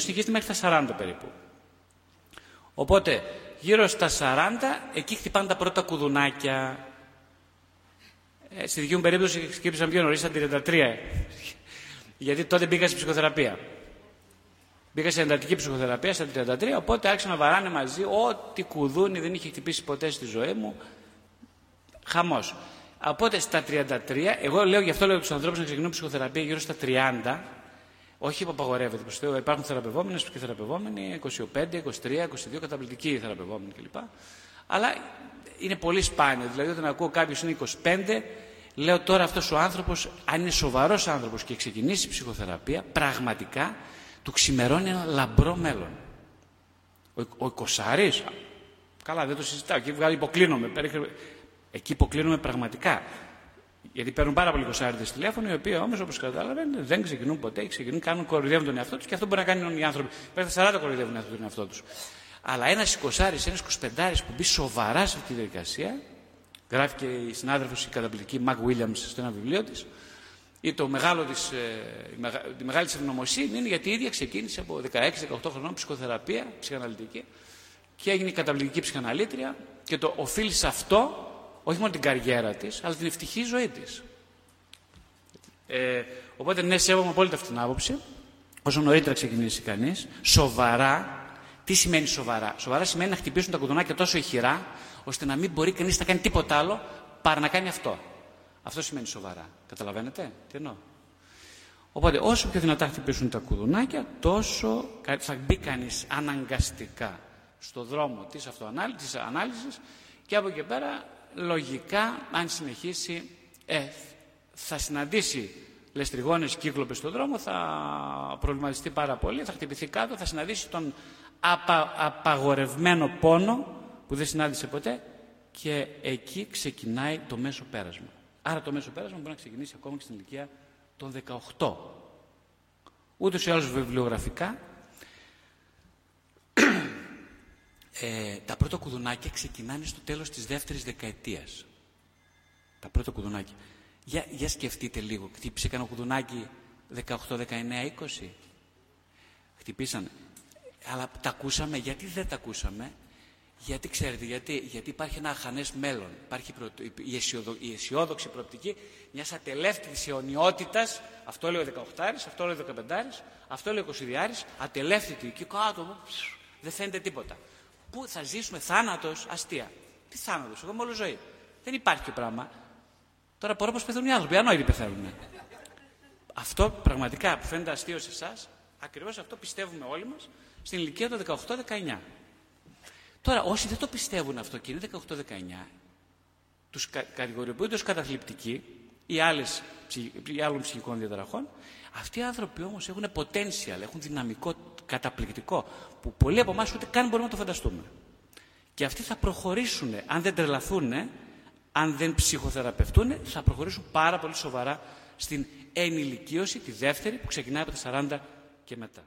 στοιχίζεται μέχρι τα 40 περίπου. Οπότε γύρω στα 40 εκεί χτυπάνε τα πρώτα κουδουνάκια. Ε, στη δική μου περίπτωση χτύπησαν πιο νωρίς, στα 33. Γιατί τότε μπήκα σε ψυχοθεραπεία. Μπήκα σε εντατική ψυχοθεραπεία στα 33, οπότε άρχισαν να βαράνε μαζί ό,τι κουδούνι δεν είχε χτυπήσει ποτέ στη ζωή μου. Χαμός. Οπότε στα 33, εγώ λέω γι' αυτό λέω στους ανθρώπους να ξεκινούν ψυχοθεραπεία γύρω στα 30, όχι που απαγορεύεται προ Θεού. Υπάρχουν θεραπευόμενες και θεραπευόμενοι 25, 23, 22, καταπληκτικοί θεραπευόμενοι κλπ. Αλλά είναι πολύ σπάνιο. Δηλαδή, όταν ακούω κάποιος είναι 25, λέω τώρα αυτός ο άνθρωπος, αν είναι σοβαρός άνθρωπος και ξεκινήσει ψυχοθεραπεία, πραγματικά του ξημερώνει ένα λαμπρό μέλλον. Ο, ο καλά δεν το συζητάω, εκεί βγάλει υποκλίνομαι. Εκεί υποκλίνομαι πραγματικά. Γιατί παίρνουν πάρα πολλοί κοσάριδες τηλέφωνο, οι οποίοι όμως, όπως καταλαβαίνετε, δεν ξεκινούν ποτέ, ξεκινούν, κάνουν κοροϊδεύουν τον εαυτό τους και αυτό μπορεί να κάνουν οι άνθρωποι. Πρέπει 40 κοροϊδεύουν τον εαυτό τους. Αλλά ένας 20, ένας 25 που μπει σοβαρά σε αυτή τη διαδικασία, γράφει και η συνάδελφος η καταπληκτική Μακ Williams στο ένα βιβλίο της, ή το μεγάλο της, ε, τη μεγάλη της ευγνωμοσύνη είναι γιατί η ίδια ξεκίνησε από 16-18 χρονών ψυχοθεραπεία, ψυχαναλυτική και έγινε η καταπληκτική ψυχαναλήτρια και το οφείλεις σε αυτό όχι μόνο την καριέρα της, αλλά την ευτυχή ζωή της. Ε, οπότε ναι, σέβομαι απόλυτα αυτή την άποψη. Όσο νωρίτερα ξεκινήσει κανείς, σοβαρά, τι σημαίνει σοβαρά; Σοβαρά σημαίνει να χτυπήσουν τα κουδουνάκια τόσο ηχηρά, ώστε να μην μπορεί κανείς να κάνει τίποτα άλλο παρά να κάνει αυτό. Αυτό σημαίνει σοβαρά. Καταλαβαίνετε; Τι εννοώ; Οπότε όσο πιο δυνατά χτυπήσουν τα κουδουνάκια, τόσο θα μπει κανείς αναγκαστικά στο δρόμο της αυτοανάλυσης και από εκεί πέρα λογικά αν συνεχίσει ε, θα συναντήσει λεστριγόνες κύκλοπες στον δρόμο, θα προβληματιστεί πάρα πολύ, θα χτυπηθεί κάτω, θα συναντήσει τον απα, απαγορευμένο πόνο που δεν συνάντησε ποτέ και εκεί ξεκινάει το μέσο πέρασμα. Άρα το μέσο πέρασμα μπορεί να ξεκινήσει ακόμα και στην ηλικία των 18. Ούτως ή άλλως βιβλιογραφικά ε, τα πρώτα κουδουνάκια ξεκινάνε στο τέλος της δεύτερης δεκαετίας. Τα πρώτα κουδουνάκια. Για, για σκεφτείτε λίγο. Χτύπησε κανένα κουδουνάκι 18, 19, 20. Χτυπήσαν. Αλλά τα ακούσαμε. Γιατί δεν τα ακούσαμε; Γιατί ξέρετε, γιατί, γιατί υπάρχει ένα αχανές μέλλον. Υπάρχει η, αισιοδο, η αισιόδοξη προοπτική μιας ατελεύτητης αιωνιότητας. Αυτό λέει ο 18 αυτό λέει ο 15 αυτό λέει ο 20 ατελεύτητη. Και κάτω δεν φαίνεται τίποτα. Πού θα ζήσουμε θάνατος, αστεία. Τι θάνατος, εγώ είμαι όλη ζωή. Δεν υπάρχει και πράγμα. Τώρα μπορώ πώ πεθαίνουν οι άνθρωποι, ανόητοι πεθαίνουν. Αυτό πραγματικά που φαίνεται αστείο σε εσάς, ακριβώς αυτό πιστεύουμε όλοι μας στην ηλικία των 18-19. Τώρα, όσοι δεν το πιστεύουν αυτό και είναι 18-19, τους κατηγοριοποιούνται ως καταθλιπτικοί ή, άλλες, ή άλλων ψυχικών διαταραχών, αυτοί οι άνθρωποι όμως έχουν potential, έχουν δυναμικό καταπληκτικό, που πολλοί από εμάς ούτε καν μπορούμε να το φανταστούμε. Και αυτοί θα προχωρήσουν, αν δεν τρελαθούν, αν δεν ψυχοθεραπευτούν, θα προχωρήσουν πάρα πολύ σοβαρά στην ενηλικίωση, τη δεύτερη, που ξεκινάει από τα 40 και μετά.